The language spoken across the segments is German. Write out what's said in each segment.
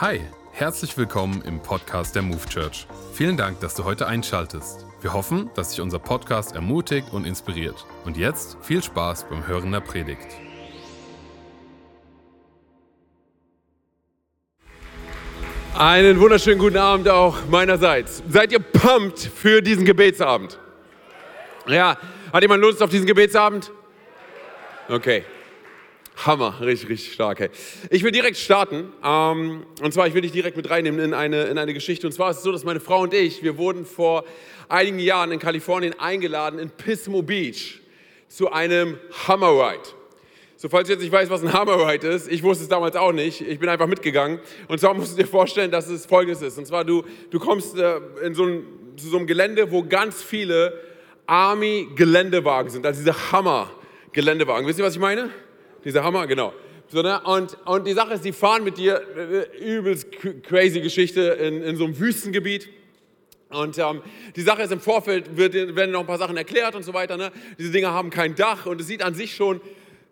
Hi, herzlich willkommen im Podcast der Move Church. Vielen Dank, dass du heute einschaltest. Wir hoffen, dass dich unser Podcast ermutigt und inspiriert. Und jetzt viel Spaß beim Hören der Predigt. Einen wunderschönen guten Abend auch meinerseits. Seid ihr pumped für diesen Gebetsabend? Ja, hat jemand Lust auf diesen Gebetsabend? Okay. Hammer, richtig, richtig stark. Hey. Ich will direkt starten. Ähm, und zwar, ich will dich direkt mit reinnehmen in eine, in eine Geschichte. Und zwar ist es so, dass meine Frau und ich, wir wurden vor einigen Jahren in Kalifornien eingeladen in Pismo Beach zu einem Hammer Ride. So, falls du jetzt nicht weißt, was ein Hammer Ride ist, ich wusste es damals auch nicht. Ich bin einfach mitgegangen. Und zwar musst du dir vorstellen, dass es folgendes ist. Und zwar, du, du kommst äh, in so ein, zu so einem Gelände, wo ganz viele Army-Geländewagen sind. Also diese Hammer-Geländewagen. Wisst ihr, was ich meine? Dieser Hammer, genau. So, ne? und, und die Sache ist, die fahren mit dir, äh, übelst crazy Geschichte in, in so einem Wüstengebiet. Und ähm, die Sache ist, im Vorfeld wird, werden noch ein paar Sachen erklärt und so weiter. Ne? Diese Dinger haben kein Dach und es sieht an sich schon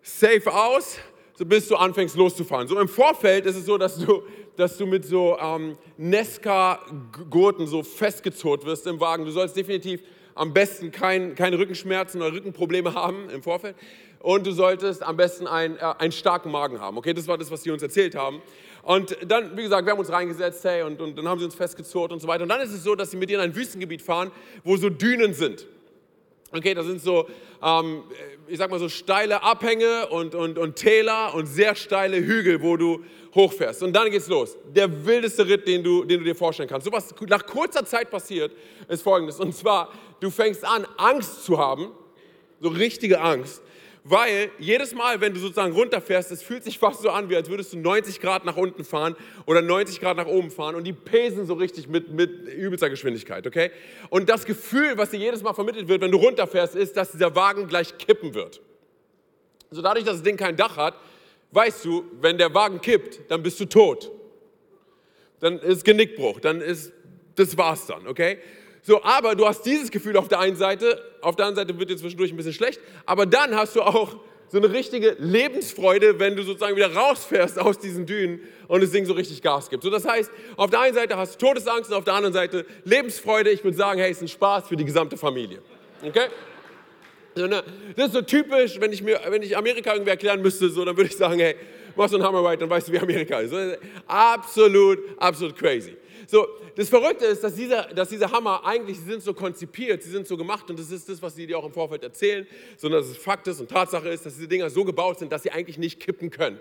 safe aus, so bis du anfängst loszufahren. So im Vorfeld ist es so, dass du, dass du mit so ähm, Nesca-Gurten so festgezurrt wirst im Wagen. Du sollst definitiv am besten kein, keine Rückenschmerzen oder Rückenprobleme haben im Vorfeld. Und du solltest am besten ein, äh, einen starken Magen haben. Okay, das war das, was die uns erzählt haben. Und dann, wie gesagt, wir haben uns reingesetzt, hey, und, und dann haben sie uns festgezurrt und so weiter. Und dann ist es so, dass sie mit dir in ein Wüstengebiet fahren, wo so Dünen sind. Okay, das sind so, ähm, ich sag mal so steile Abhänge und, und, und Täler und sehr steile Hügel, wo du hochfährst. Und dann geht's los. Der wildeste Ritt, den du, den du dir vorstellen kannst. So was nach kurzer Zeit passiert, ist folgendes. Und zwar, du fängst an, Angst zu haben, so richtige Angst weil jedes Mal, wenn du sozusagen runterfährst, es fühlt sich fast so an, wie als würdest du 90 Grad nach unten fahren oder 90 Grad nach oben fahren und die pesen so richtig mit, mit übelster Geschwindigkeit, okay? Und das Gefühl, was dir jedes Mal vermittelt wird, wenn du runterfährst, ist, dass dieser Wagen gleich kippen wird. Also dadurch, dass das Ding kein Dach hat, weißt du, wenn der Wagen kippt, dann bist du tot. Dann ist Genickbruch, dann ist, das war's dann, okay? So, aber du hast dieses Gefühl auf der einen Seite, auf der anderen Seite wird dir zwischendurch ein bisschen schlecht, aber dann hast du auch so eine richtige Lebensfreude, wenn du sozusagen wieder rausfährst aus diesen Dünen und das Ding so richtig Gas gibt. So, das heißt, auf der einen Seite hast du Todesangst und auf der anderen Seite Lebensfreude. Ich würde sagen, hey, es ist ein Spaß für die gesamte Familie. Okay? Ne? Das ist so typisch, wenn ich mir, wenn ich Amerika irgendwie erklären müsste, so, dann würde ich sagen, hey, mach so einen Hammer Ride, dann weißt du, wie Amerika ist. Absolut, absolut crazy. So, das Verrückte ist, dass diese, dass diese Hammer eigentlich, sind so konzipiert, sie sind so gemacht und das ist das, was sie dir auch im Vorfeld erzählen, sondern dass es Fakt ist und Tatsache ist, dass diese Dinger so gebaut sind, dass sie eigentlich nicht kippen können.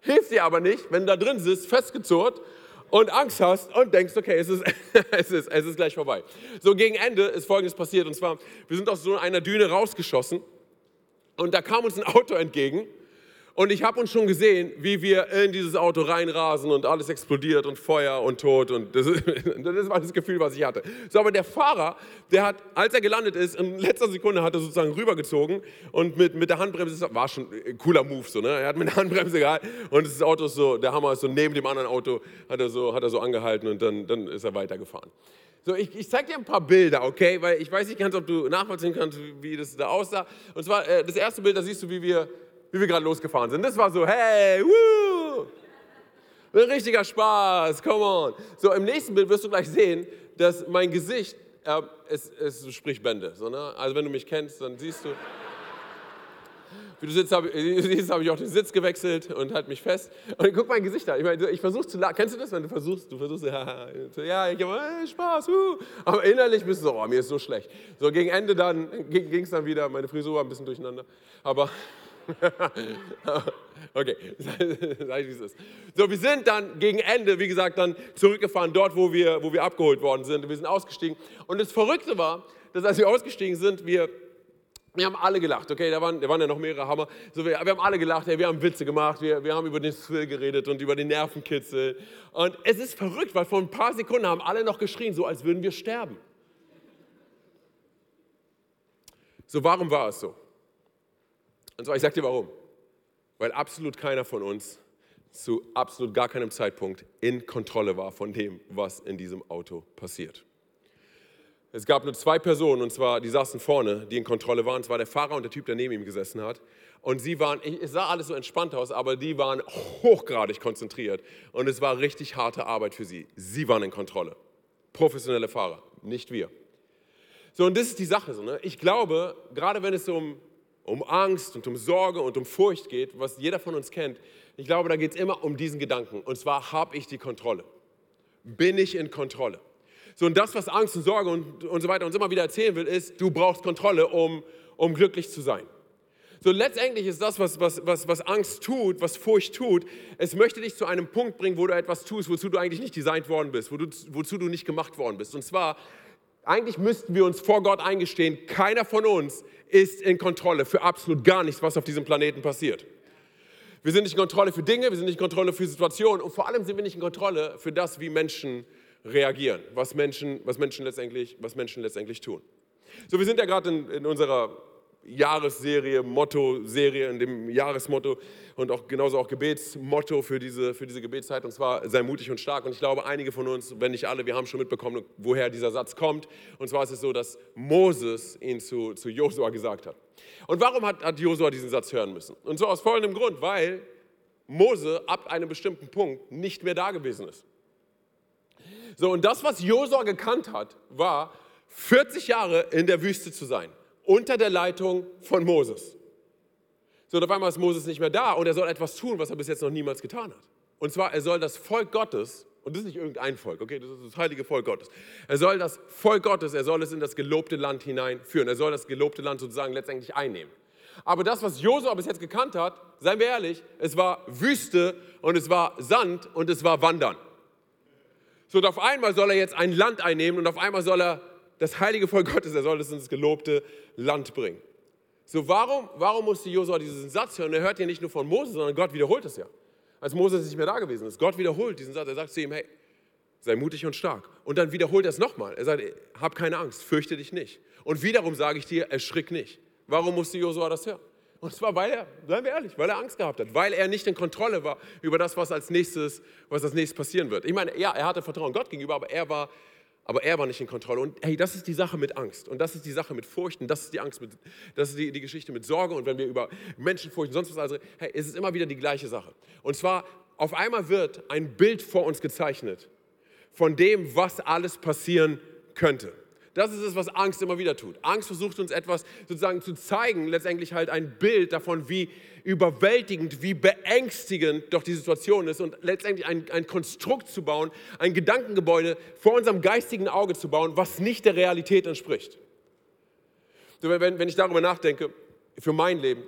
Hilft dir aber nicht, wenn du da drin sitzt, festgezurrt und Angst hast und denkst, okay, es ist, es ist, es ist gleich vorbei. So, gegen Ende ist Folgendes passiert und zwar, wir sind aus so einer Düne rausgeschossen und da kam uns ein Auto entgegen und ich habe uns schon gesehen, wie wir in dieses Auto reinrasen und alles explodiert und Feuer und Tod. Und das, das war das Gefühl, was ich hatte. So, aber der Fahrer, der hat, als er gelandet ist, in letzter Sekunde hat er sozusagen rübergezogen und mit, mit der Handbremse, war schon ein cooler Move, so, ne? Er hat mit der Handbremse gehalten und das Auto ist so, der Hammer ist so neben dem anderen Auto, hat er so, hat er so angehalten und dann, dann ist er weitergefahren. So, ich, ich zeige dir ein paar Bilder, okay? Weil ich weiß nicht ganz, ob du nachvollziehen kannst, wie das da aussah. Und zwar, äh, das erste Bild, da siehst du, wie wir wie wir gerade losgefahren sind. Das war so, hey, woo! Richtiger Spaß, come on. So, im nächsten Bild wirst du gleich sehen, dass mein Gesicht, äh, es, es spricht Bände. So, ne? Also wenn du mich kennst, dann siehst du, wie du sitzt, habe hab ich auch den Sitz gewechselt und halt mich fest. Und guck mein Gesicht an. Ich, meine, ich versuche zu lachen. Kennst du das, wenn du versuchst, du versuchst, ja, ja ich habe hey, Spaß, uh. aber innerlich bist du so, oh, mir ist so schlecht. So gegen Ende dann ging es dann wieder, meine Frisur war ein bisschen durcheinander. Aber okay, sag ich, wie es ist. So, wir sind dann gegen Ende, wie gesagt, dann zurückgefahren, dort, wo wir, wo wir abgeholt worden sind. Wir sind ausgestiegen. Und das Verrückte war, dass als wir ausgestiegen sind, wir, wir haben alle gelacht, okay, da waren, da waren ja noch mehrere Hammer. So, wir, wir haben alle gelacht, hey, wir haben Witze gemacht, wir, wir haben über den Thrill geredet und über den Nervenkitzel. Und es ist verrückt, weil vor ein paar Sekunden haben alle noch geschrien, so als würden wir sterben. So, warum war es so? Und zwar, ich sage dir warum. Weil absolut keiner von uns zu absolut gar keinem Zeitpunkt in Kontrolle war von dem, was in diesem Auto passiert. Es gab nur zwei Personen, und zwar, die saßen vorne, die in Kontrolle waren. Es war der Fahrer und der Typ, der neben ihm gesessen hat. Und sie waren, es sah alles so entspannt aus, aber die waren hochgradig konzentriert. Und es war richtig harte Arbeit für sie. Sie waren in Kontrolle. Professionelle Fahrer, nicht wir. So, und das ist die Sache. So, ne? Ich glaube, gerade wenn es um, um Angst und um Sorge und um Furcht geht, was jeder von uns kennt, ich glaube, da geht es immer um diesen Gedanken. Und zwar, habe ich die Kontrolle? Bin ich in Kontrolle? So, und das, was Angst und Sorge und, und so weiter uns immer wieder erzählen will, ist, du brauchst Kontrolle, um, um glücklich zu sein. So, letztendlich ist das, was, was, was, was Angst tut, was Furcht tut, es möchte dich zu einem Punkt bringen, wo du etwas tust, wozu du eigentlich nicht designt worden bist, wo du, wozu du nicht gemacht worden bist. Und zwar, eigentlich müssten wir uns vor Gott eingestehen, keiner von uns ist in Kontrolle für absolut gar nichts, was auf diesem Planeten passiert. Wir sind nicht in Kontrolle für Dinge, wir sind nicht in Kontrolle für Situationen und vor allem sind wir nicht in Kontrolle für das, wie Menschen reagieren, was Menschen, was Menschen, letztendlich, was Menschen letztendlich tun. So, wir sind ja gerade in, in unserer Jahresserie, Motto-Serie, in dem Jahresmotto und auch genauso auch Gebetsmotto für diese, für diese Gebetszeit und zwar sei mutig und stark. Und ich glaube, einige von uns, wenn nicht alle, wir haben schon mitbekommen, woher dieser Satz kommt. Und zwar ist es so, dass Moses ihn zu, zu Josua gesagt hat. Und warum hat, hat Josua diesen Satz hören müssen? Und so aus folgendem Grund, weil Mose ab einem bestimmten Punkt nicht mehr da gewesen ist. So, und das, was Josua gekannt hat, war 40 Jahre in der Wüste zu sein, unter der Leitung von Moses. So, und auf einmal ist Moses nicht mehr da und er soll etwas tun, was er bis jetzt noch niemals getan hat. Und zwar, er soll das Volk Gottes, und das ist nicht irgendein Volk, okay, das ist das heilige Volk Gottes. Er soll das Volk Gottes, er soll es in das gelobte Land hineinführen. Er soll das gelobte Land sozusagen letztendlich einnehmen. Aber das, was Josua bis jetzt gekannt hat, seien wir ehrlich, es war Wüste und es war Sand und es war Wandern. So, und auf einmal soll er jetzt ein Land einnehmen und auf einmal soll er das heilige Volk Gottes, er soll es ins gelobte Land bringen. So, warum, warum musste Josua diesen Satz hören? Er hört ja nicht nur von Moses, sondern Gott wiederholt es ja. Als Moses nicht mehr da gewesen ist. Gott wiederholt diesen Satz. Er sagt zu ihm, hey, sei mutig und stark. Und dann wiederholt er es nochmal. Er sagt, hab keine Angst, fürchte dich nicht. Und wiederum sage ich dir, erschrick nicht. Warum musste Josua das hören? Und zwar, weil er, seien wir ehrlich, weil er Angst gehabt hat, weil er nicht in Kontrolle war über das, was als nächstes, was als nächstes passieren wird. Ich meine, ja, er hatte Vertrauen Gott gegenüber, aber er war, aber er war nicht in Kontrolle. Und hey, das ist die Sache mit Angst. Und das ist die Sache mit Furchten. Das ist die Angst mit, das ist die, die Geschichte mit Sorge. Und wenn wir über Menschenfurcht und sonst was also, hey, es ist immer wieder die gleiche Sache. Und zwar, auf einmal wird ein Bild vor uns gezeichnet von dem, was alles passieren könnte. Das ist es, was Angst immer wieder tut. Angst versucht uns etwas sozusagen zu zeigen, letztendlich halt ein Bild davon, wie überwältigend, wie beängstigend doch die Situation ist und letztendlich ein, ein Konstrukt zu bauen, ein Gedankengebäude vor unserem geistigen Auge zu bauen, was nicht der Realität entspricht. So, wenn, wenn ich darüber nachdenke, für mein Leben,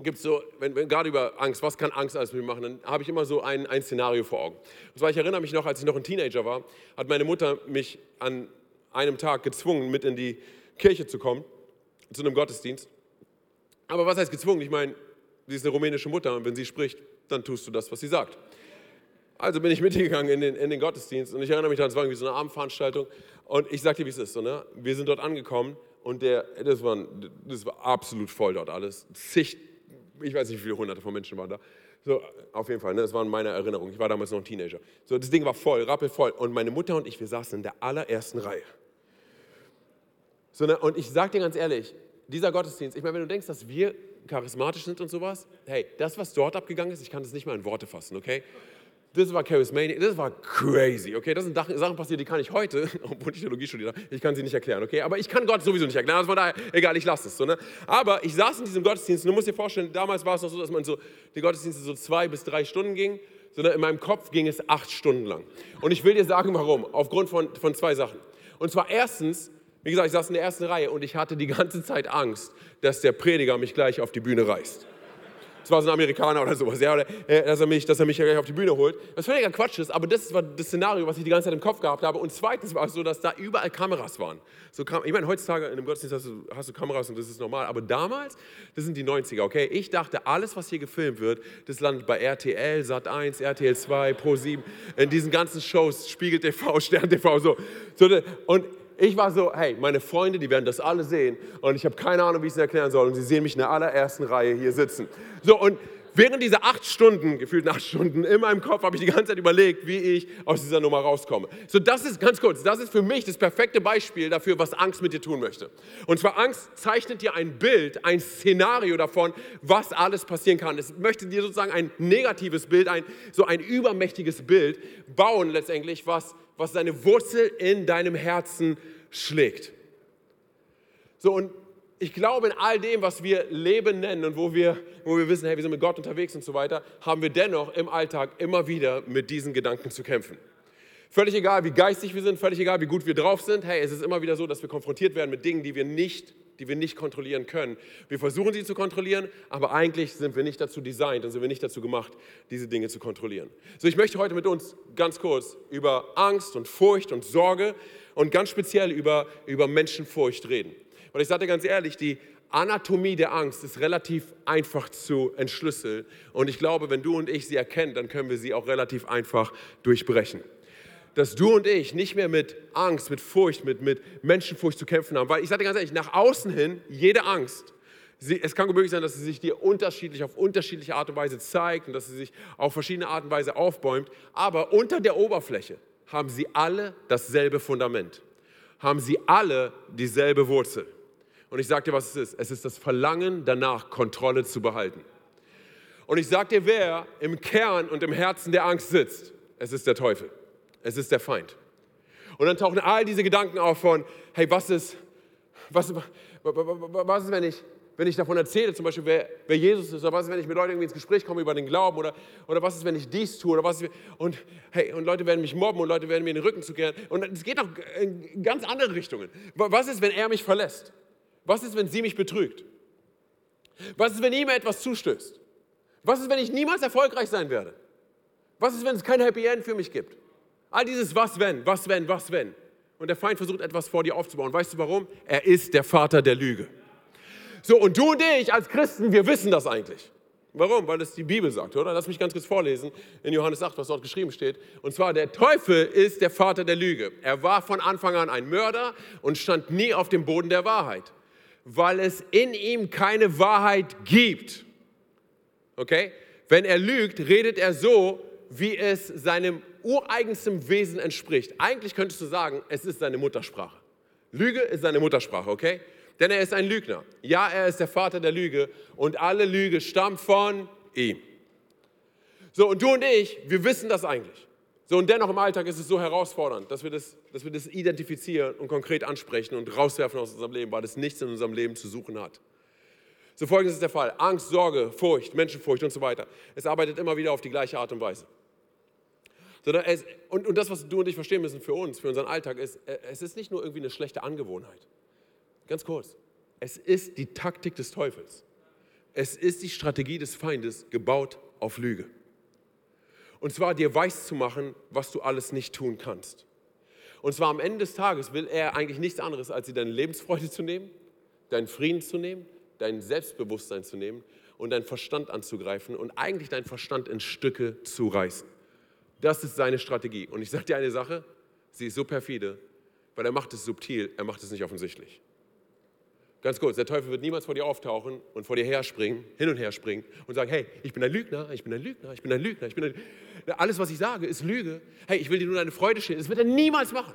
gibt es so, wenn, wenn, gerade über Angst, was kann Angst alles mit mir machen, dann habe ich immer so ein, ein Szenario vor Augen. Und zwar, ich erinnere mich noch, als ich noch ein Teenager war, hat meine Mutter mich an einem Tag gezwungen, mit in die Kirche zu kommen, zu einem Gottesdienst. Aber was heißt gezwungen? Ich meine, sie ist eine rumänische Mutter und wenn sie spricht, dann tust du das, was sie sagt. Also bin ich mitgegangen in den, in den Gottesdienst und ich erinnere mich daran, es war irgendwie so eine Abendveranstaltung und ich sagte, wie es ist. So, ne? Wir sind dort angekommen und der, das, war, das war absolut voll dort alles. Zig, ich weiß nicht, wie viele hunderte von Menschen waren da. So, auf jeden Fall, ne, das waren meine Erinnerungen. Ich war damals noch ein Teenager. So, das Ding war voll, rappelvoll. Und meine Mutter und ich, wir saßen in der allerersten Reihe. Sondern, und ich sage dir ganz ehrlich, dieser Gottesdienst, ich meine, wenn du denkst, dass wir charismatisch sind und sowas, hey, das, was dort abgegangen ist, ich kann das nicht mal in Worte fassen, okay? Das war Charismania, das war crazy, okay? Das sind Sachen passiert, die kann ich heute, obwohl ich Theologie studiere, ich kann sie nicht erklären, okay? Aber ich kann Gott sowieso nicht erklären, also von daher, egal, ich lasse es so, ne? Aber ich saß in diesem Gottesdienst und du musst dir vorstellen, damals war es noch so, dass man so, die Gottesdienste so zwei bis drei Stunden ging, sondern in meinem Kopf ging es acht Stunden lang. Und ich will dir sagen, warum. Aufgrund von, von zwei Sachen. Und zwar erstens, wie gesagt, ich saß in der ersten Reihe und ich hatte die ganze Zeit Angst, dass der Prediger mich gleich auf die Bühne reißt. Das war so ein Amerikaner oder sowas, ja, oder, äh, dass, er mich, dass er mich gleich auf die Bühne holt. Was völliger Quatsch ist, aber das war das Szenario, was ich die ganze Zeit im Kopf gehabt habe. Und zweitens war es so, dass da überall Kameras waren. So, ich meine, heutzutage in einem Gottesdienst hast du, hast du Kameras und das ist normal, aber damals, das sind die 90er, okay? Ich dachte, alles, was hier gefilmt wird, das landet bei RTL, Sat1, RTL 2, Pro7, in diesen ganzen Shows, Spiegel TV, Stern TV, so. so und ich war so, hey, meine Freunde, die werden das alle sehen und ich habe keine Ahnung, wie ich es erklären soll und sie sehen mich in der allerersten Reihe hier sitzen. So und während dieser acht Stunden, gefühlt acht Stunden, in meinem Kopf habe ich die ganze Zeit überlegt, wie ich aus dieser Nummer rauskomme. So, das ist ganz kurz, das ist für mich das perfekte Beispiel dafür, was Angst mit dir tun möchte. Und zwar Angst zeichnet dir ein Bild, ein Szenario davon, was alles passieren kann. Es möchte dir sozusagen ein negatives Bild, ein, so ein übermächtiges Bild bauen letztendlich, was, was seine Wurzel in deinem Herzen schlägt. So, und ich glaube, in all dem, was wir Leben nennen und wo wir, wo wir wissen, hey, wir sind mit Gott unterwegs und so weiter, haben wir dennoch im Alltag immer wieder mit diesen Gedanken zu kämpfen. Völlig egal, wie geistig wir sind, völlig egal, wie gut wir drauf sind. Hey, es ist immer wieder so, dass wir konfrontiert werden mit Dingen, die wir nicht, die wir nicht kontrollieren können. Wir versuchen sie zu kontrollieren, aber eigentlich sind wir nicht dazu designt und sind wir nicht dazu gemacht, diese Dinge zu kontrollieren. So, ich möchte heute mit uns ganz kurz über Angst und Furcht und Sorge und ganz speziell über, über Menschenfurcht reden. Und ich sage dir ganz ehrlich, die Anatomie der Angst ist relativ einfach zu entschlüsseln. Und ich glaube, wenn du und ich sie erkennen, dann können wir sie auch relativ einfach durchbrechen. Dass du und ich nicht mehr mit Angst, mit Furcht, mit, mit Menschenfurcht zu kämpfen haben. Weil ich sage dir ganz ehrlich, nach außen hin, jede Angst, sie, es kann möglich sein, dass sie sich dir unterschiedlich, auf unterschiedliche Art und Weise zeigt und dass sie sich auf verschiedene Art und Weise aufbäumt. Aber unter der Oberfläche haben sie alle dasselbe Fundament. Haben sie alle dieselbe Wurzel. Und ich sage dir, was es ist. Es ist das Verlangen danach, Kontrolle zu behalten. Und ich sage dir, wer im Kern und im Herzen der Angst sitzt. Es ist der Teufel. Es ist der Feind. Und dann tauchen all diese Gedanken auf von, hey, was ist, was, was ist, wenn ich, wenn ich davon erzähle, zum Beispiel, wer, wer Jesus ist, oder was ist, wenn ich mit Leuten irgendwie ins Gespräch komme über den Glauben, oder, oder was ist, wenn ich dies tue, oder was ist, und, hey, und Leute werden mich mobben und Leute werden mir in den Rücken zukehren. Und es geht auch in ganz andere Richtungen. Was ist, wenn er mich verlässt? Was ist, wenn sie mich betrügt? Was ist, wenn ihm etwas zustößt? Was ist, wenn ich niemals erfolgreich sein werde? Was ist, wenn es kein Happy End für mich gibt? All dieses Was wenn, was wenn, was wenn. Und der Feind versucht etwas vor dir aufzubauen. Weißt du warum? Er ist der Vater der Lüge. So, und du und ich als Christen, wir wissen das eigentlich. Warum? Weil es die Bibel sagt, oder? Lass mich ganz kurz vorlesen in Johannes 8, was dort geschrieben steht. Und zwar, der Teufel ist der Vater der Lüge. Er war von Anfang an ein Mörder und stand nie auf dem Boden der Wahrheit weil es in ihm keine Wahrheit gibt. Okay? Wenn er lügt, redet er so, wie es seinem ureigensten Wesen entspricht. Eigentlich könntest du sagen, es ist seine Muttersprache. Lüge ist seine Muttersprache, okay? Denn er ist ein Lügner. Ja, er ist der Vater der Lüge und alle Lüge stammt von ihm. So, und du und ich, wir wissen das eigentlich. So, und dennoch im Alltag ist es so herausfordernd, dass wir, das, dass wir das identifizieren und konkret ansprechen und rauswerfen aus unserem Leben, weil es nichts in unserem Leben zu suchen hat. So folgendes ist der Fall. Angst, Sorge, Furcht, Menschenfurcht und so weiter. Es arbeitet immer wieder auf die gleiche Art und Weise. Und, und das, was du und ich verstehen müssen für uns, für unseren Alltag, ist, äh, es ist nicht nur irgendwie eine schlechte Angewohnheit. Ganz kurz. Es ist die Taktik des Teufels. Es ist die Strategie des Feindes, gebaut auf Lüge. Und zwar dir weiß zu machen, was du alles nicht tun kannst. Und zwar am Ende des Tages will er eigentlich nichts anderes, als dir deine Lebensfreude zu nehmen, deinen Frieden zu nehmen, dein Selbstbewusstsein zu nehmen und deinen Verstand anzugreifen und eigentlich deinen Verstand in Stücke zu reißen. Das ist seine Strategie. Und ich sage dir eine Sache, sie ist so perfide, weil er macht es subtil, er macht es nicht offensichtlich. Ganz kurz, der Teufel wird niemals vor dir auftauchen und vor dir herspringen, hin und her springen und sagen, hey, ich bin ein Lügner, ich bin ein Lügner, ich bin ein Lügner, ich bin ein Lügner. Alles, was ich sage, ist Lüge. Hey, ich will dir nur deine Freude stehen. Das wird er niemals machen.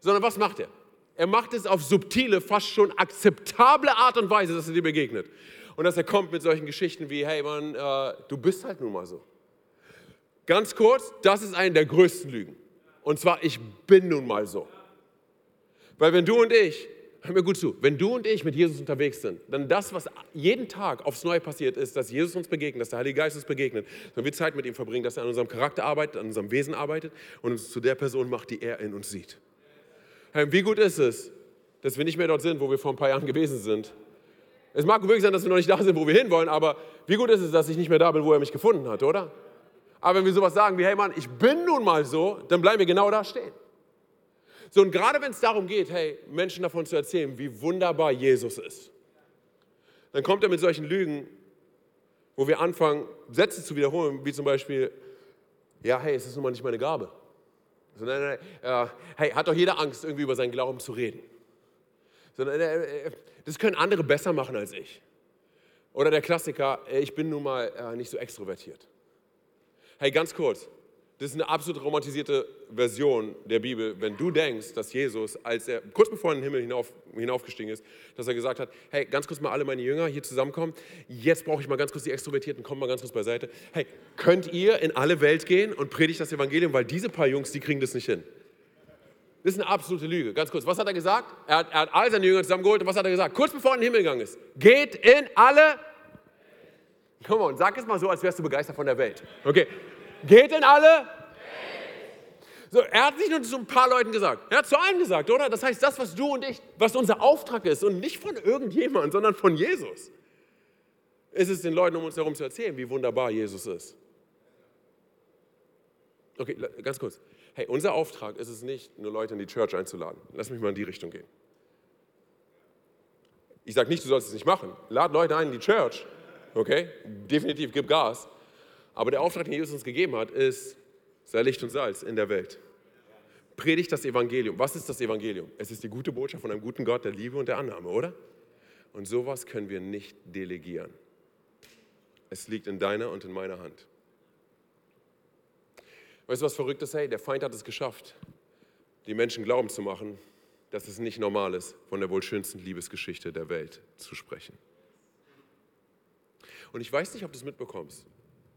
Sondern was macht er? Er macht es auf subtile, fast schon akzeptable Art und Weise, dass er dir begegnet. Und dass er kommt mit solchen Geschichten wie, hey Mann, äh, du bist halt nun mal so. Ganz kurz, das ist eine der größten Lügen. Und zwar, ich bin nun mal so. Weil wenn du und ich hör mir gut zu, wenn du und ich mit Jesus unterwegs sind, dann das, was jeden Tag aufs Neue passiert ist, dass Jesus uns begegnet, dass der Heilige Geist uns begegnet, wenn wir Zeit mit ihm verbringen, dass er an unserem Charakter arbeitet, an unserem Wesen arbeitet und uns zu der Person macht, die er in uns sieht. Wie gut ist es, dass wir nicht mehr dort sind, wo wir vor ein paar Jahren gewesen sind. Es mag wirklich sein, dass wir noch nicht da sind, wo wir hinwollen, aber wie gut ist es, dass ich nicht mehr da bin, wo er mich gefunden hat, oder? Aber wenn wir sowas sagen wie, hey Mann, ich bin nun mal so, dann bleiben wir genau da stehen. So, und gerade wenn es darum geht, hey, Menschen davon zu erzählen, wie wunderbar Jesus ist, dann kommt er mit solchen Lügen, wo wir anfangen, Sätze zu wiederholen, wie zum Beispiel, ja, hey, es ist nun mal nicht meine Gabe. So, nein, nein, äh, hey, hat doch jeder Angst, irgendwie über seinen Glauben zu reden. So, nein, nein, das können andere besser machen als ich. Oder der Klassiker, äh, ich bin nun mal äh, nicht so extrovertiert. Hey, ganz kurz, das ist eine absolut romantisierte Version der Bibel, wenn du denkst, dass Jesus, als er kurz bevor er in den Himmel hinauf, hinaufgestiegen ist, dass er gesagt hat, hey, ganz kurz mal alle meine Jünger hier zusammenkommen, jetzt brauche ich mal ganz kurz die Extrovertierten, kommt mal ganz kurz beiseite. Hey, könnt ihr in alle Welt gehen und predigt das Evangelium, weil diese paar Jungs, die kriegen das nicht hin. Das ist eine absolute Lüge. Ganz kurz, was hat er gesagt? Er hat, er hat all seine Jünger zusammengeholt und was hat er gesagt? Kurz bevor er in den Himmel gegangen ist. Geht in alle. Komm on, sag es mal so, als wärst du begeistert von der Welt. Okay. Geht in alle. So, er hat nicht nur zu ein paar Leuten gesagt, er hat zu allen gesagt, oder? Das heißt, das, was du und ich, was unser Auftrag ist und nicht von irgendjemandem, sondern von Jesus, ist es den Leuten um uns herum zu erzählen, wie wunderbar Jesus ist. Okay, ganz kurz. Hey, unser Auftrag ist es nicht, nur Leute in die Church einzuladen. Lass mich mal in die Richtung gehen. Ich sage nicht, du sollst es nicht machen. Lad Leute ein in die Church. Okay? Definitiv, gib Gas. Aber der Auftrag, den Jesus uns gegeben hat, ist, sei Licht und Salz in der Welt. Predigt das Evangelium. Was ist das Evangelium? Es ist die gute Botschaft von einem guten Gott der Liebe und der Annahme, oder? Und sowas können wir nicht delegieren. Es liegt in deiner und in meiner Hand. Weißt du, was verrückt ist? Hey, der Feind hat es geschafft, die Menschen glauben zu machen, dass es nicht normal ist, von der wohl schönsten Liebesgeschichte der Welt zu sprechen. Und ich weiß nicht, ob du es mitbekommst,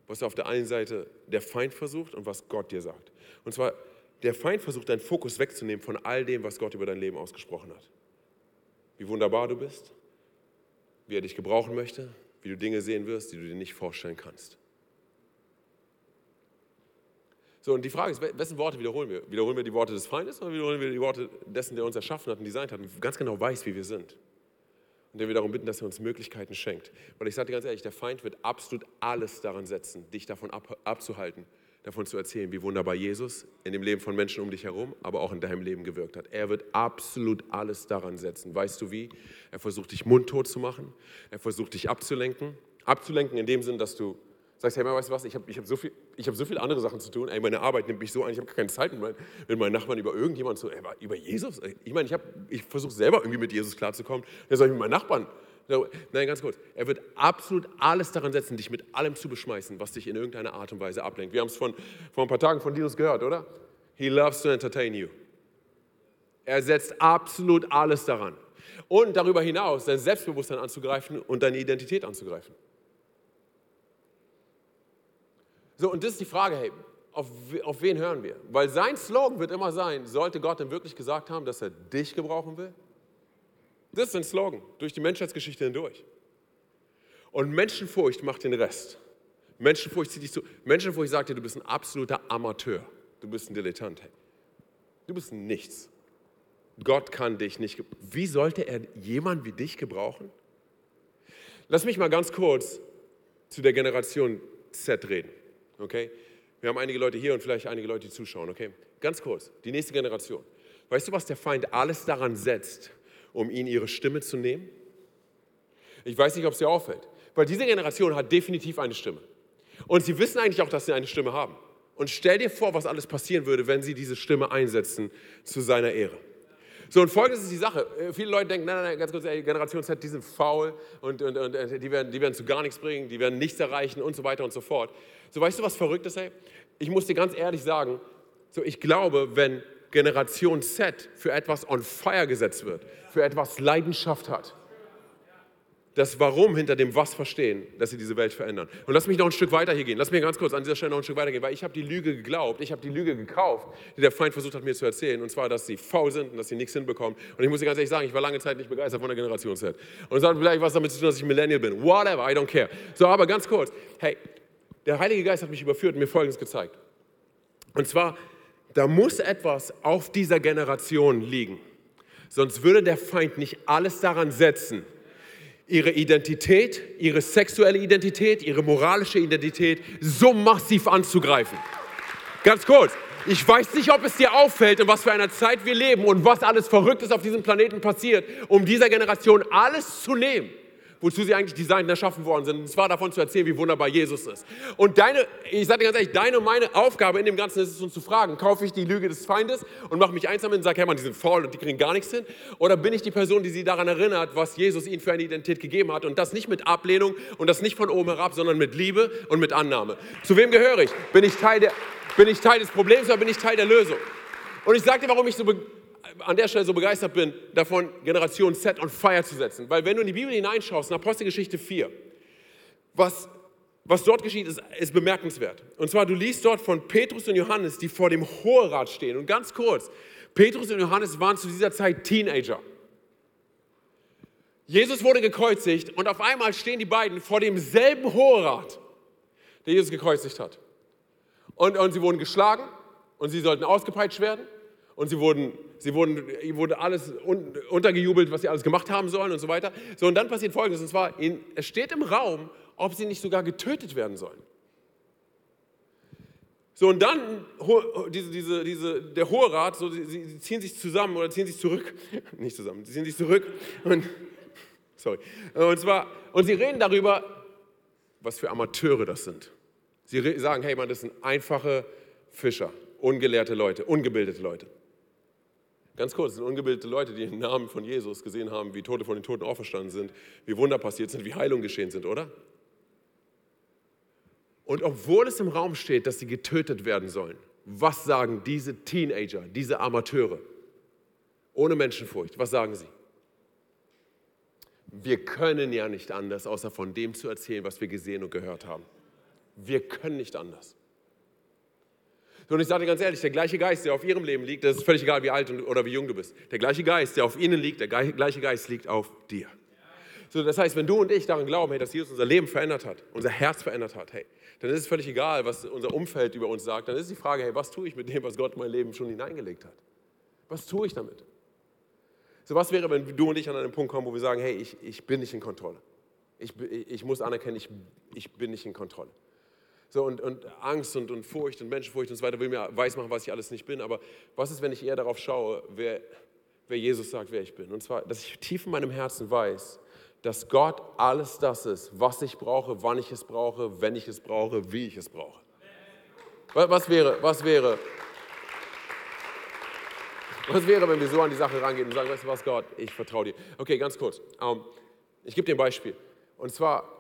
was auf der einen Seite der Feind versucht und was Gott dir sagt. Und zwar, der Feind versucht, deinen Fokus wegzunehmen von all dem, was Gott über dein Leben ausgesprochen hat. Wie wunderbar du bist, wie er dich gebrauchen möchte, wie du Dinge sehen wirst, die du dir nicht vorstellen kannst. So, und die Frage ist, wessen Worte wiederholen wir? Wiederholen wir die Worte des Feindes oder wiederholen wir die Worte dessen, der uns erschaffen hat und designt hat und ganz genau weiß, wie wir sind? Und der wir darum bitten, dass er uns Möglichkeiten schenkt. Weil ich sage dir ganz ehrlich, der Feind wird absolut alles daran setzen, dich davon ab, abzuhalten, davon zu erzählen, wie wunderbar Jesus in dem Leben von Menschen um dich herum, aber auch in deinem Leben gewirkt hat. Er wird absolut alles daran setzen. Weißt du wie? Er versucht dich mundtot zu machen. Er versucht dich abzulenken. Abzulenken in dem Sinn, dass du Sagst, hey, weißt du was, ich habe ich hab so, hab so viele andere Sachen zu tun. Ey, meine Arbeit nimmt mich so ein, ich habe keine Zeit mit, mein, Nachbarn über irgendjemanden zu, ey, über Jesus. Ich meine, ich, ich versuche selber irgendwie mit Jesus klarzukommen. Dann soll ich mit meinen Nachbarn. Nein, ganz kurz. Er wird absolut alles daran setzen, dich mit allem zu beschmeißen, was dich in irgendeiner Art und Weise ablenkt. Wir haben es vor ein paar Tagen von Jesus gehört, oder? He loves to entertain you. Er setzt absolut alles daran. Und darüber hinaus dein Selbstbewusstsein anzugreifen und deine Identität anzugreifen. So, und das ist die Frage, hey, auf, auf wen hören wir? Weil sein Slogan wird immer sein, sollte Gott denn wirklich gesagt haben, dass er dich gebrauchen will? Das ist sein Slogan, durch die Menschheitsgeschichte hindurch. Und Menschenfurcht macht den Rest. Menschenfurcht zieht dich zu. Menschenfurcht sagt dir, du bist ein absoluter Amateur. Du bist ein Dilettant. Hey. Du bist nichts. Gott kann dich nicht. Wie sollte er jemanden wie dich gebrauchen? Lass mich mal ganz kurz zu der Generation Z reden. Okay? Wir haben einige Leute hier und vielleicht einige Leute, die zuschauen. Okay? Ganz kurz, die nächste Generation. Weißt du, was der Feind alles daran setzt, um ihnen ihre Stimme zu nehmen? Ich weiß nicht, ob es dir auffällt, weil diese Generation hat definitiv eine Stimme. Und sie wissen eigentlich auch, dass sie eine Stimme haben. Und stell dir vor, was alles passieren würde, wenn sie diese Stimme einsetzen zu seiner Ehre. So, und folgendes ist die Sache. Äh, viele Leute denken, nein, nein, nein ganz kurz, ey, Generation Z, die sind faul und, und, und äh, die, werden, die werden zu gar nichts bringen, die werden nichts erreichen und so weiter und so fort. So, weißt du, was verrückt ist, ey? Ich muss dir ganz ehrlich sagen, so, ich glaube, wenn Generation Z für etwas on fire gesetzt wird, für etwas Leidenschaft hat, das Warum hinter dem Was verstehen, dass sie diese Welt verändern. Und lass mich noch ein Stück weiter hier gehen. Lass mich ganz kurz an dieser Stelle noch ein Stück weiter gehen, weil ich habe die Lüge geglaubt, ich habe die Lüge gekauft, die der Feind versucht hat mir zu erzählen. Und zwar, dass sie faul sind und dass sie nichts hinbekommen. Und ich muss dir ganz ehrlich sagen, ich war lange Zeit nicht begeistert von der Generation Z. Und es hat vielleicht was damit zu tun, dass ich Millennial bin. Whatever, I don't care. So, aber ganz kurz. Hey, der Heilige Geist hat mich überführt und mir Folgendes gezeigt. Und zwar, da muss etwas auf dieser Generation liegen. Sonst würde der Feind nicht alles daran setzen, ihre Identität, ihre sexuelle Identität, ihre moralische Identität so massiv anzugreifen. Ganz kurz, ich weiß nicht, ob es dir auffällt, in was für einer Zeit wir leben und was alles Verrücktes auf diesem Planeten passiert, um dieser Generation alles zu nehmen, wozu sie eigentlich designt erschaffen worden sind. Und zwar davon zu erzählen, wie wunderbar Jesus ist. Und deine, ich sage dir ganz ehrlich, deine und meine Aufgabe in dem Ganzen ist es, uns zu fragen, kaufe ich die Lüge des Feindes und mache mich einsam und sage, hey Mann, die sind faul und die kriegen gar nichts hin? Oder bin ich die Person, die sie daran erinnert, was Jesus ihnen für eine Identität gegeben hat und das nicht mit Ablehnung und das nicht von oben herab, sondern mit Liebe und mit Annahme. Zu wem gehöre ich? Bin ich Teil, der, bin ich Teil des Problems oder bin ich Teil der Lösung? Und ich sage dir, warum ich so an der Stelle so begeistert bin, davon Generation Z on fire zu setzen. Weil wenn du in die Bibel hineinschaust, in Apostelgeschichte 4, was, was dort geschieht, ist, ist bemerkenswert. Und zwar, du liest dort von Petrus und Johannes, die vor dem Hoherat stehen. Und ganz kurz, Petrus und Johannes waren zu dieser Zeit Teenager. Jesus wurde gekreuzigt und auf einmal stehen die beiden vor demselben Hoherat, der Jesus gekreuzigt hat. Und, und sie wurden geschlagen und sie sollten ausgepeitscht werden und sie wurden, sie wurden, wurde alles un, untergejubelt, was sie alles gemacht haben sollen und so weiter. So, und dann passiert Folgendes, und zwar, in, es steht im Raum, ob sie nicht sogar getötet werden sollen. So, und dann, diese, diese, diese, der Hohe Rat, so, sie, sie ziehen sich zusammen oder ziehen sich zurück, nicht zusammen, sie ziehen sich zurück und, sorry, und zwar, und sie reden darüber, was für Amateure das sind. Sie sagen, hey Mann, das sind einfache Fischer, ungelehrte Leute, ungebildete Leute. Ganz kurz, sind ungebildete Leute, die im Namen von Jesus gesehen haben, wie Tote von den Toten auferstanden sind, wie Wunder passiert sind, wie Heilung geschehen sind, oder? Und obwohl es im Raum steht, dass sie getötet werden sollen, was sagen diese Teenager, diese Amateure, ohne Menschenfurcht, was sagen sie? Wir können ja nicht anders, außer von dem zu erzählen, was wir gesehen und gehört haben. Wir können nicht anders. Und ich sage dir ganz ehrlich, der gleiche Geist, der auf ihrem Leben liegt, das ist völlig egal, wie alt oder wie jung du bist. Der gleiche Geist, der auf ihnen liegt, der gleiche Geist liegt auf dir. So, das heißt, wenn du und ich daran glauben, hey, dass Jesus unser Leben verändert hat, unser Herz verändert hat, hey, dann ist es völlig egal, was unser Umfeld über uns sagt. Dann ist die Frage, hey, was tue ich mit dem, was Gott in mein Leben schon hineingelegt hat? Was tue ich damit? So, was wäre, wenn du und ich an einen Punkt kommen, wo wir sagen, hey, ich, ich bin nicht in Kontrolle. Ich, ich muss anerkennen, ich, ich bin nicht in Kontrolle. So, und, und Angst und, und Furcht und Menschenfurcht und so weiter will mir weismachen, was ich alles nicht bin. Aber was ist, wenn ich eher darauf schaue, wer, wer Jesus sagt, wer ich bin? Und zwar, dass ich tief in meinem Herzen weiß, dass Gott alles das ist, was ich brauche, wann ich es brauche, wenn ich es brauche, wie ich es brauche. Was wäre, was wäre, was wäre, wenn wir so an die Sache rangehen und sagen, weißt du was, Gott, ich vertraue dir. Okay, ganz kurz. Ähm, ich gebe dir ein Beispiel. Und zwar,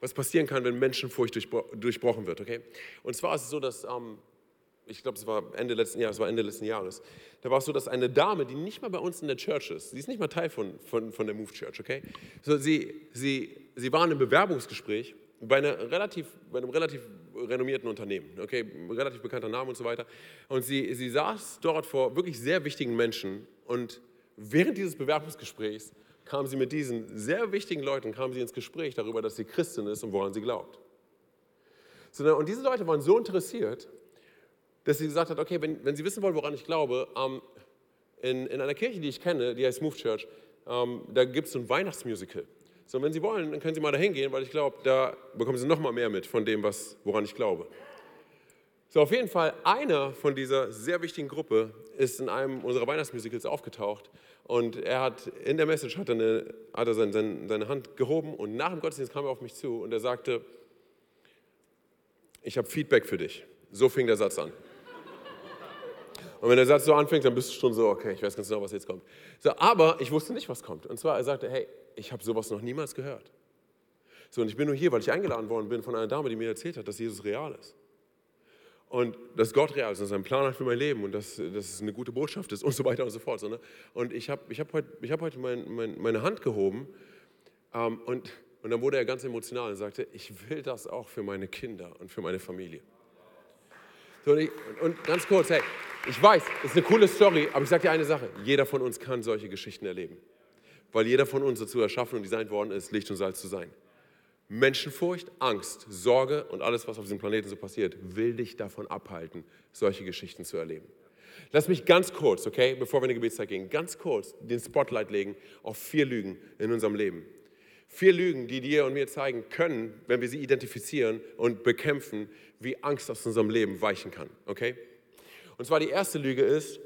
was passieren kann, wenn Menschenfurcht durchbrochen wird. Okay? Und zwar ist es so, dass, ähm, ich glaube, es war Ende letzten Jahres, war Ende letzten Jahres, da war es so, dass eine Dame, die nicht mal bei uns in der Church ist, sie ist nicht mal Teil von, von, von der Move Church, okay? So, sie, sie, sie war in einem Bewerbungsgespräch bei, einer relativ, bei einem relativ renommierten Unternehmen, okay, relativ bekannter Name und so weiter. Und sie, sie saß dort vor wirklich sehr wichtigen Menschen und während dieses Bewerbungsgesprächs kam sie mit diesen sehr wichtigen Leuten, kam sie ins Gespräch darüber, dass sie Christin ist und woran sie glaubt. Und diese Leute waren so interessiert, dass sie gesagt hat, okay, wenn, wenn Sie wissen wollen, woran ich glaube, ähm, in, in einer Kirche, die ich kenne, die heißt Move Church, ähm, da gibt es so ein Weihnachtsmusical. So, wenn Sie wollen, dann können Sie mal da hingehen, weil ich glaube, da bekommen Sie noch mal mehr mit von dem, was, woran ich glaube. So, auf jeden Fall, einer von dieser sehr wichtigen Gruppe ist in einem unserer Weihnachtsmusicals aufgetaucht und er hat in der Message hat er, eine, hat er seine, seine, seine Hand gehoben und nach dem Gottesdienst kam er auf mich zu und er sagte, ich habe Feedback für dich. So fing der Satz an. Und wenn der Satz so anfängt, dann bist du schon so, okay, ich weiß ganz genau, was jetzt kommt. So, aber ich wusste nicht, was kommt. Und zwar, er sagte, hey, ich habe sowas noch niemals gehört. So, und ich bin nur hier, weil ich eingeladen worden bin von einer Dame, die mir erzählt hat, dass Jesus real ist und dass Gott real ist, dass er einen Plan hat für mein Leben und dass, dass es eine gute Botschaft ist und so weiter und so fort. Ne? Und ich habe ich hab heute, hab heute mein, mein, meine Hand gehoben ähm, und, und dann wurde er ganz emotional und sagte, ich will das auch für meine Kinder und für meine Familie. So, und, ich, und ganz kurz, hey, ich weiß, das ist eine coole Story, aber ich sage dir eine Sache, jeder von uns kann solche Geschichten erleben, weil jeder von uns dazu erschaffen und designt worden ist, Licht und Salz zu sein. Menschenfurcht, Angst, Sorge und alles, was auf diesem Planeten so passiert, will dich davon abhalten, solche Geschichten zu erleben. Lass mich ganz kurz, okay, bevor wir in die Gebetszeit gehen, ganz kurz den Spotlight legen auf vier Lügen in unserem Leben. Vier Lügen, die dir und mir zeigen können, wenn wir sie identifizieren und bekämpfen, wie Angst aus unserem Leben weichen kann, okay? Und zwar die erste Lüge ist,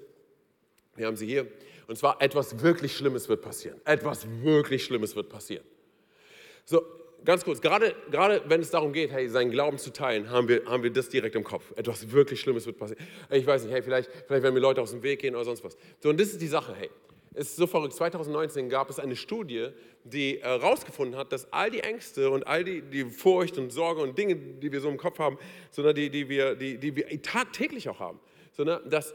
wir haben sie hier, Und zwar etwas wirklich Schlimmes wird passieren. Etwas wirklich Schlimmes wird passieren. So, ganz kurz, gerade, gerade wenn es darum geht, hey, seinen Glauben zu teilen, haben wir, haben wir das direkt im Kopf. Etwas wirklich Schlimmes wird passieren. Ich weiß nicht, hey, vielleicht, vielleicht werden mir Leute aus dem Weg gehen oder sonst was. So, und das ist die Sache, hey. Es ist so verrückt, 2019 gab es eine Studie, die herausgefunden äh, hat, dass all die Ängste und all die, die Furcht und Sorge und Dinge, die wir so im Kopf haben, sondern die, die, wir, die, die wir tagtäglich auch haben, sondern dass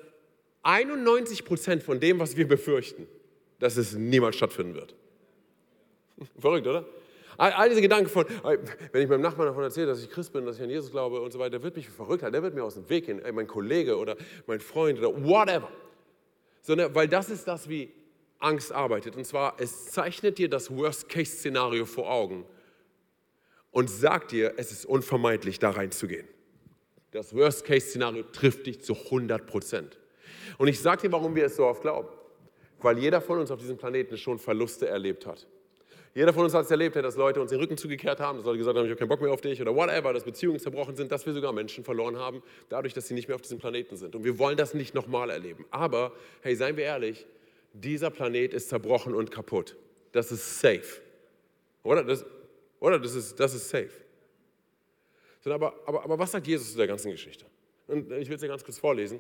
91 Prozent von dem, was wir befürchten, dass es niemals stattfinden wird. Verrückt, oder? All, all, diese Gedanken von, wenn ich meinem Nachbarn davon erzähle, dass ich Christ bin, dass ich an Jesus glaube und so weiter, der wird mich verrückt halten, der wird mir aus dem Weg gehen, mein Kollege oder mein Freund oder whatever. Sondern, weil das ist das, wie Angst arbeitet. Und zwar, es zeichnet dir das Worst-Case-Szenario vor Augen und sagt dir, es ist unvermeidlich, da reinzugehen. Das Worst-Case-Szenario trifft dich zu 100 Prozent. Und ich sage dir, warum wir es so oft glauben. Weil jeder von uns auf diesem Planeten schon Verluste erlebt hat. Jeder von uns hat es erlebt, dass Leute uns den Rücken zugekehrt haben, dass Leute gesagt haben, ich habe keinen Bock mehr auf dich oder whatever, dass Beziehungen zerbrochen sind, dass wir sogar Menschen verloren haben, dadurch, dass sie nicht mehr auf diesem Planeten sind. Und wir wollen das nicht nochmal erleben. Aber, hey, seien wir ehrlich, dieser Planet ist zerbrochen und kaputt. Das ist safe. Oder? Das, oder? Das, ist, das ist safe. Aber, aber, aber was sagt Jesus zu der ganzen Geschichte? Und ich will es dir ganz kurz vorlesen.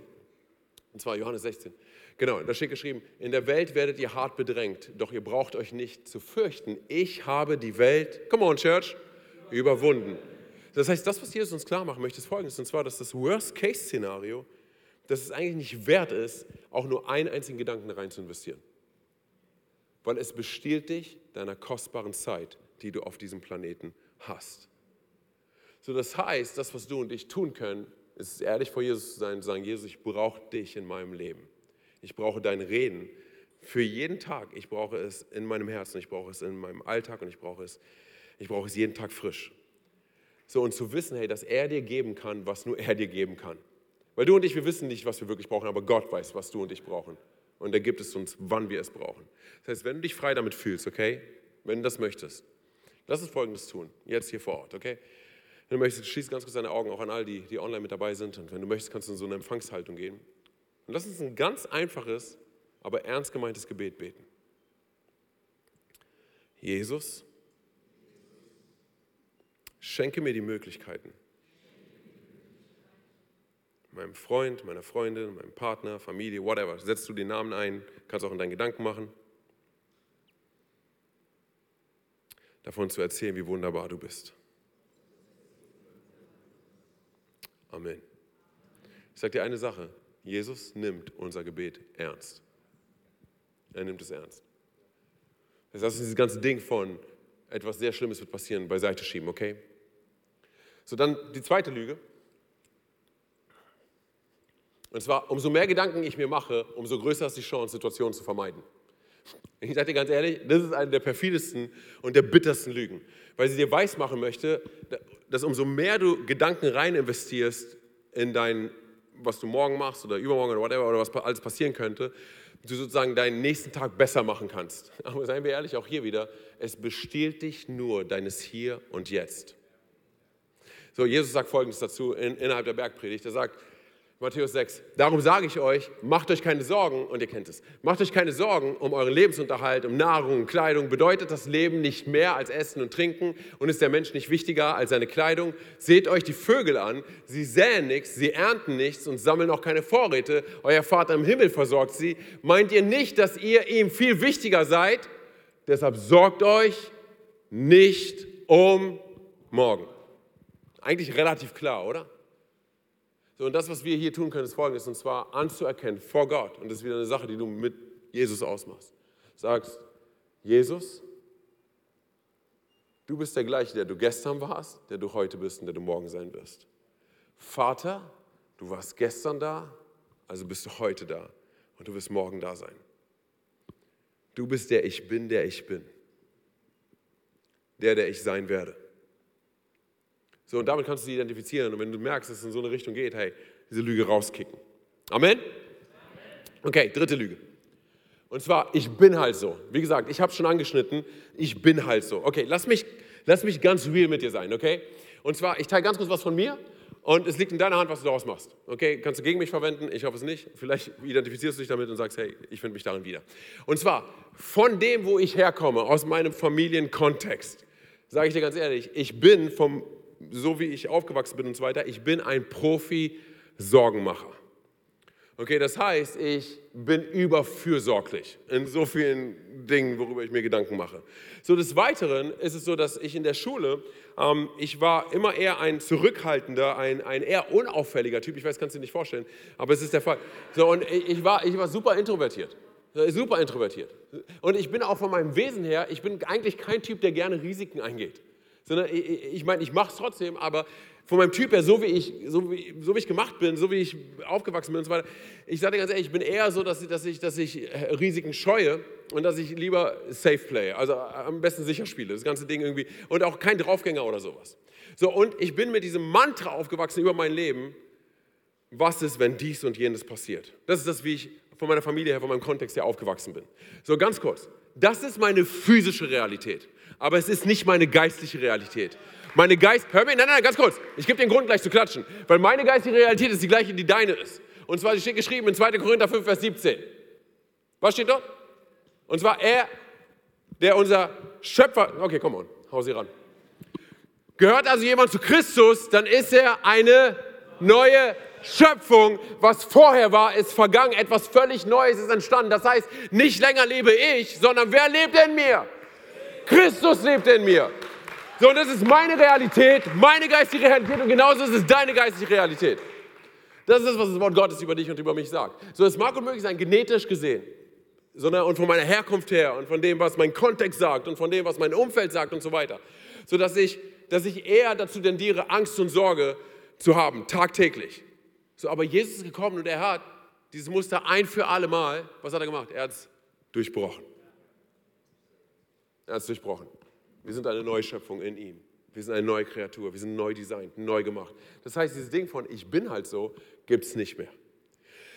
Und zwar Johannes 16. Genau, da steht geschrieben, in der Welt werdet ihr hart bedrängt, doch ihr braucht euch nicht zu fürchten. Ich habe die Welt, come on Church, überwunden. Das heißt, das, was Jesus uns klar machen möchte, ist folgendes, und zwar, dass das Worst-Case-Szenario, dass es eigentlich nicht wert ist, auch nur einen einzigen Gedanken rein zu investieren. Weil es bestiehlt dich deiner kostbaren Zeit, die du auf diesem Planeten hast. So, das heißt, das, was du und ich tun können, ist ehrlich vor Jesus zu sein und zu sagen, Jesus, ich brauche dich in meinem Leben. Ich brauche dein Reden für jeden Tag. Ich brauche es in meinem Herzen, ich brauche es in meinem Alltag und ich brauche es, ich brauche es jeden Tag frisch. So, und zu wissen, hey, dass er dir geben kann, was nur er dir geben kann. Weil du und ich, wir wissen nicht, was wir wirklich brauchen, aber Gott weiß, was du und ich brauchen. Und er gibt es uns, wann wir es brauchen. Das heißt, wenn du dich frei damit fühlst, okay, wenn du das möchtest, lass uns Folgendes tun, jetzt hier vor Ort, okay? Wenn du möchtest, schließ ganz kurz deine Augen auch an all die, die online mit dabei sind. Und wenn du möchtest, kannst du in so eine Empfangshaltung gehen. Und lass uns ein ganz einfaches, aber ernst gemeintes Gebet beten. Jesus, schenke mir die Möglichkeiten, meinem Freund, meiner Freundin, meinem Partner, Familie, whatever, setzt du den Namen ein, kannst auch in deinen Gedanken machen, davon zu erzählen, wie wunderbar du bist. Amen. Ich sage dir eine Sache, Jesus nimmt unser Gebet ernst. Er nimmt es ernst. Das heißt, dieses ganze Ding von etwas sehr Schlimmes wird passieren, beiseite schieben, okay? So, dann die zweite Lüge. Und zwar, umso mehr Gedanken ich mir mache, umso größer ist die Chance, Situationen zu vermeiden. Ich sage dir ganz ehrlich, das ist eine der perfidesten und der bittersten Lügen, weil sie dir weismachen möchte, dass umso mehr du Gedanken rein investierst in dein, was du morgen machst oder übermorgen oder whatever oder was alles passieren könnte, du sozusagen deinen nächsten Tag besser machen kannst. Aber seien wir ehrlich, auch hier wieder, es bestiehlt dich nur deines Hier und Jetzt. So, Jesus sagt Folgendes dazu in, innerhalb der Bergpredigt. Er sagt, Matthäus 6. Darum sage ich euch, macht euch keine Sorgen, und ihr kennt es, macht euch keine Sorgen um euren Lebensunterhalt, um Nahrung und Kleidung. Bedeutet das Leben nicht mehr als Essen und Trinken und ist der Mensch nicht wichtiger als seine Kleidung? Seht euch die Vögel an, sie säen nichts, sie ernten nichts und sammeln auch keine Vorräte. Euer Vater im Himmel versorgt sie. Meint ihr nicht, dass ihr ihm viel wichtiger seid? Deshalb sorgt euch nicht um morgen. Eigentlich relativ klar, oder? So, und das, was wir hier tun können, ist folgendes, und zwar anzuerkennen vor Gott. Und das ist wieder eine Sache, die du mit Jesus ausmachst. Sagst, Jesus, du bist der gleiche, der du gestern warst, der du heute bist und der du morgen sein wirst. Vater, du warst gestern da, also bist du heute da und du wirst morgen da sein. Du bist der Ich bin, der ich bin. Der, der ich sein werde. So, und damit kannst du sie identifizieren. Und wenn du merkst, dass es in so eine Richtung geht, hey, diese Lüge rauskicken. Amen? Okay, dritte Lüge. Und zwar, ich bin halt so. Wie gesagt, ich habe es schon angeschnitten, ich bin halt so. Okay, lass mich, lass mich ganz real mit dir sein, okay? Und zwar, ich teile ganz kurz was von mir Und es liegt in deiner Hand, was du daraus machst. Okay, kannst du gegen mich verwenden? Ich hoffe es nicht. Vielleicht identifizierst du dich damit und sagst, hey, ich finde mich darin wieder. Und zwar von dem, wo ich herkomme, aus meinem Familienkontext, sage ich dir ganz ehrlich, ich bin vom, so wie ich aufgewachsen bin und so weiter, ich bin ein Profi-Sorgenmacher. Okay, das heißt, ich bin überfürsorglich in so vielen Dingen, worüber ich mir Gedanken mache. So des Weiteren ist es so, dass ich in der Schule, ähm, ich war immer eher ein zurückhaltender, ein, ein eher unauffälliger Typ. Ich weiß, kannst du dir nicht vorstellen, aber es ist der Fall. So, und ich war, ich war super introvertiert. Super introvertiert. Und ich bin auch von meinem Wesen her, ich bin eigentlich kein Typ, der gerne Risiken eingeht. Sondern ich meine, ich, mein, ich mache es trotzdem, aber von meinem Typ her, so wie, ich, so, wie, so wie ich gemacht bin, so wie ich aufgewachsen bin und so weiter. Ich sage dir ganz ehrlich, ich bin eher so, dass, dass, ich, dass ich Risiken scheue und dass ich lieber safe play, also am besten sicher spiele, das ganze Ding irgendwie und auch kein Draufgänger oder sowas. So, und ich bin mit diesem Mantra aufgewachsen über mein Leben, was ist, wenn dies und jenes passiert. Das ist das, wie ich von meiner Familie her, von meinem Kontext her aufgewachsen bin. So, ganz kurz. Das ist meine physische Realität, aber es ist nicht meine geistliche Realität. Meine Geist, hör mir, nein, nein, ganz kurz. Ich gebe dir einen Grund gleich zu klatschen, weil meine geistige Realität ist die gleiche, die deine ist. Und zwar, steht geschrieben in 2. Korinther 5, Vers 17. Was steht dort? Und zwar er, der unser Schöpfer, okay, komm on, hau sie ran. Gehört also jemand zu Christus, dann ist er eine neue Schöpfung. Was vorher war, ist vergangen. Etwas völlig Neues ist entstanden. Das heißt, nicht länger lebe ich, sondern wer lebt in mir? Christus lebt in mir. So, und das ist meine Realität, meine geistige Realität und genauso ist es deine geistige Realität. Das ist das, was das Wort Gottes über dich und über mich sagt. So, es mag unmöglich sein, genetisch gesehen, sondern und von meiner Herkunft her und von dem, was mein Kontext sagt und von dem, was mein Umfeld sagt und so weiter. So, dass ich, dass ich eher dazu tendiere, Angst und Sorge zu haben, tagtäglich. So, aber Jesus ist gekommen und er hat dieses Muster ein für alle Mal, was hat er gemacht? Er hat es durchbrochen. Er hat es durchbrochen. Wir sind eine Neuschöpfung in ihm. Wir sind eine neue Kreatur. Wir sind neu designt, neu gemacht. Das heißt, dieses Ding von ich bin halt so, gibt es nicht mehr.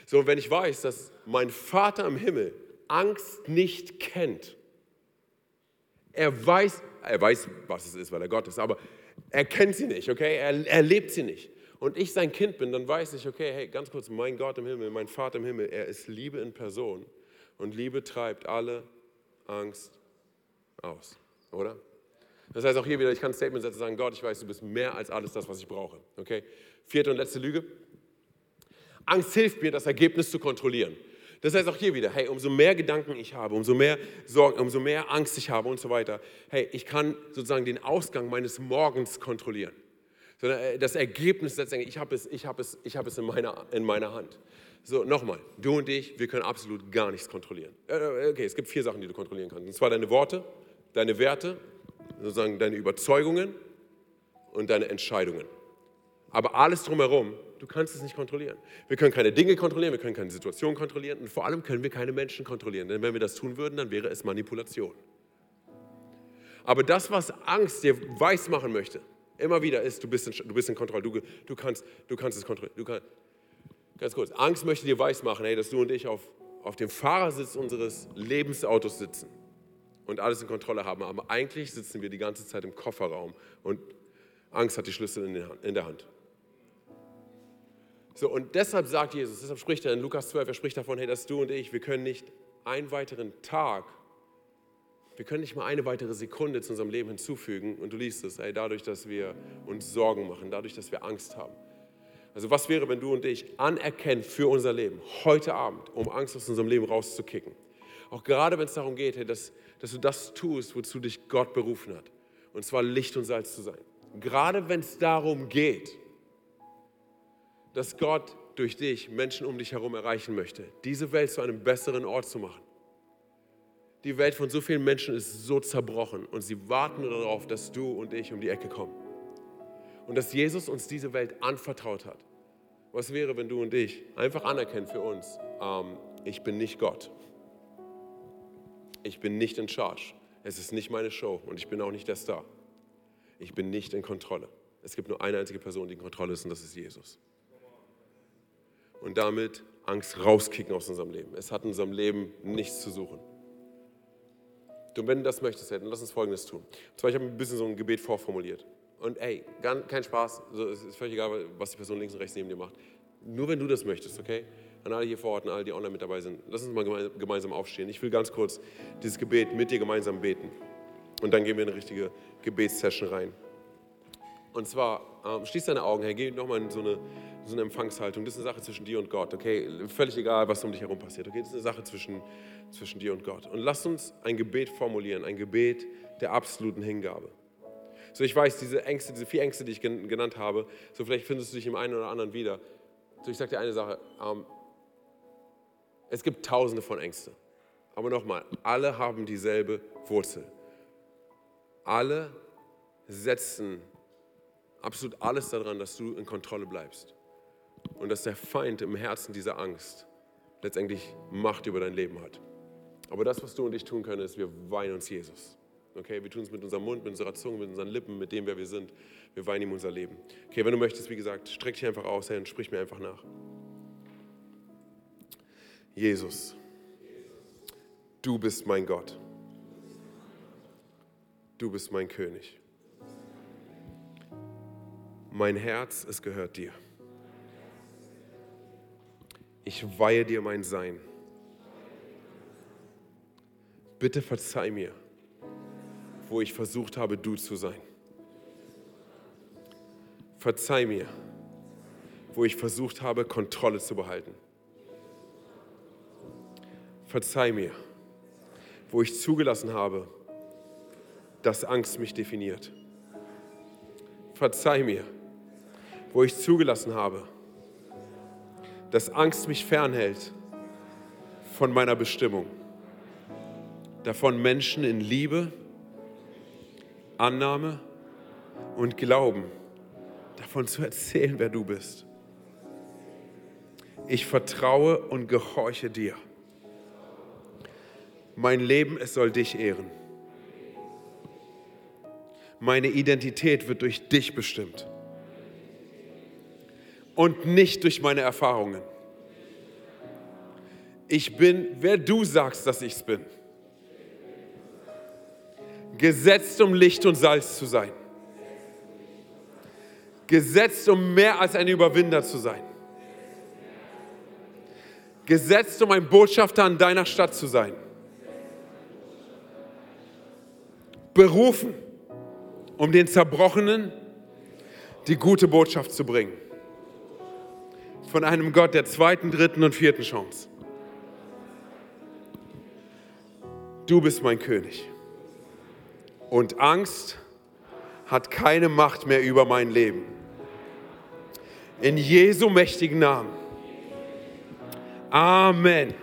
So, wenn ich weiß, dass mein Vater im Himmel Angst nicht kennt, er weiß, er weiß, was es ist, weil er Gott ist, aber er kennt sie nicht, okay? Er, er lebt sie nicht. Und ich sein Kind bin, dann weiß ich, okay, hey, ganz kurz, mein Gott im Himmel, mein Vater im Himmel, er ist Liebe in Person. Und Liebe treibt alle Angst aus, oder? Das heißt auch hier wieder, ich kann ein Statement setzen und sagen, Gott, ich weiß, du bist mehr als alles das, was ich brauche. Okay? Vierte und letzte Lüge. Angst hilft mir, das Ergebnis zu kontrollieren. Das heißt auch hier wieder, hey, umso mehr Gedanken ich habe, umso mehr Sorgen, umso mehr Angst ich habe und so weiter, hey, ich kann sozusagen den Ausgang meines Morgens kontrollieren. Äh, das Ergebnis letztendlich, ich habe es, ich habe es, ich habe es in, meiner, in meiner Hand. So, nochmal, du und ich, wir können absolut gar nichts kontrollieren. Äh, okay, es gibt vier Sachen, die du kontrollieren kannst. Und zwar deine Worte, deine Werte, sozusagen deine Überzeugungen und deine Entscheidungen. Aber alles drumherum, du kannst es nicht kontrollieren. Wir können keine Dinge kontrollieren, wir können keine Situation kontrollieren und vor allem können wir keine Menschen kontrollieren. Denn wenn wir das tun würden, dann wäre es Manipulation. Aber das, was Angst dir weismachen möchte, immer wieder ist, du bist in, du bist in Kontrolle, du, du, kannst, du kannst es kontrollieren. Du kannst, ganz kurz, Angst möchte dir weismachen, hey, dass du und ich auf, auf dem Fahrersitz unseres Lebensautos sitzen und alles in Kontrolle haben. Aber eigentlich sitzen wir die ganze Zeit im Kofferraum und Angst hat die Schlüssel in der Hand. So, und deshalb sagt Jesus, deshalb spricht er in Lukas 12, er spricht davon, hey, dass du und ich, wir können nicht einen weiteren Tag, wir können nicht mal eine weitere Sekunde zu unserem Leben hinzufügen. Und du liest es, hey, dadurch, dass wir uns Sorgen machen, dadurch, dass wir Angst haben. Also was wäre, wenn du und ich anerkennen für unser Leben, heute Abend, um Angst aus unserem Leben rauszukicken? Auch gerade wenn es darum geht, hey, dass dass du das tust, wozu dich Gott berufen hat. Und zwar Licht und Salz zu sein. Gerade wenn es darum geht, dass Gott durch dich Menschen um dich herum erreichen möchte, diese Welt zu einem besseren Ort zu machen. Die Welt von so vielen Menschen ist so zerbrochen und sie warten darauf, dass du und ich um die Ecke kommen. Und dass Jesus uns diese Welt anvertraut hat. Was wäre, wenn du und ich einfach anerkennen für uns, ähm, ich bin nicht Gott ich bin nicht in charge. Es ist nicht meine Show und ich bin auch nicht der Star. Ich bin nicht in Kontrolle. Es gibt nur eine einzige Person, die in Kontrolle ist und das ist Jesus. Und damit Angst rauskicken aus unserem Leben. Es hat in unserem Leben nichts zu suchen. Und wenn du das möchtest, dann lass uns Folgendes tun. Und zwar, ich habe ein bisschen so ein Gebet vorformuliert. Und ey, kein Spaß, es ist völlig egal, was die Person links und rechts neben dir macht. Nur wenn du das möchtest, okay? An alle hier vor Ort und alle, die online mit dabei sind, lass uns mal gemeinsam aufstehen. Ich will ganz kurz dieses Gebet mit dir gemeinsam beten. Und dann gehen wir in eine richtige Gebetssession rein. Und zwar, ähm, schließ deine Augen, Herr, geh nochmal in so eine, so eine Empfangshaltung. Das ist eine Sache zwischen dir und Gott, okay? Völlig egal, was um dich herum passiert, okay? Das ist eine Sache zwischen, zwischen dir und Gott. Und lass uns ein Gebet formulieren, ein Gebet der absoluten Hingabe. So, ich weiß, diese Ängste, diese vier Ängste, die ich genannt habe, so vielleicht findest du dich im einen oder anderen wieder. So, ich sage dir eine Sache, ähm, es gibt tausende von Ängsten. Aber nochmal, alle haben dieselbe Wurzel. Alle setzen absolut alles daran, dass du in Kontrolle bleibst. Und dass der Feind im Herzen dieser Angst letztendlich Macht über dein Leben hat. Aber das, was du und ich tun können, ist, wir weinen uns Jesus. Okay, wir tun es mit unserem Mund, mit unserer Zunge, mit unseren Lippen, mit dem, wer wir sind. Wir weinen ihm unser Leben. Okay, wenn du möchtest, wie gesagt, streck dich einfach aus, Herr, und sprich mir einfach nach. Jesus, du bist mein Gott. Du bist mein König. Mein Herz, es gehört dir. Ich weihe dir mein Sein. Bitte verzeih mir, wo ich versucht habe, du zu sein. Verzeih mir, wo ich versucht habe, Kontrolle zu behalten. Verzeih mir, wo ich zugelassen habe, dass Angst mich definiert. Verzeih mir, wo ich zugelassen habe, dass Angst mich fernhält von meiner Bestimmung. Davon Menschen in Liebe, Annahme und Glauben davon zu erzählen, wer du bist. Ich vertraue und gehorche dir. Mein Leben, es soll dich ehren. Meine Identität wird durch dich bestimmt und nicht durch meine Erfahrungen. Ich bin, wer du sagst, dass ich es bin. Gesetzt, um Licht und Salz zu sein. Gesetzt, um mehr als ein Überwinder zu sein. Gesetzt, um ein Botschafter an deiner Stadt zu sein. Berufen, um den Zerbrochenen die gute Botschaft zu bringen von einem Gott der zweiten, dritten und vierten Chance. Du bist mein König. Und Angst hat keine Macht mehr über mein Leben. In Jesu mächtigen Namen. Amen.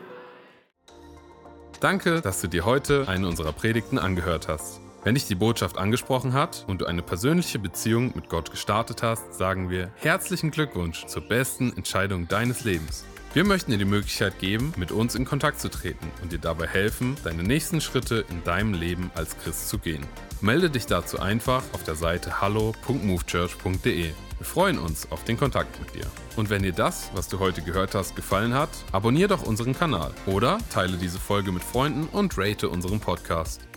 Danke, dass du dir heute eine unserer Predigten angehört hast. Wenn dich die Botschaft angesprochen hat und du eine persönliche Beziehung mit Gott gestartet hast, sagen wir herzlichen Glückwunsch zur besten Entscheidung deines Lebens. Wir möchten dir die Möglichkeit geben, mit uns in Kontakt zu treten und dir dabei helfen, deine nächsten Schritte in deinem Leben als Christ zu gehen. Melde dich dazu einfach auf der Seite hallo.movechurch.de. Wir freuen uns auf den Kontakt mit dir. Und wenn dir das, was du heute gehört hast, gefallen hat, abonniere doch unseren Kanal oder teile diese Folge mit Freunden und rate unseren Podcast.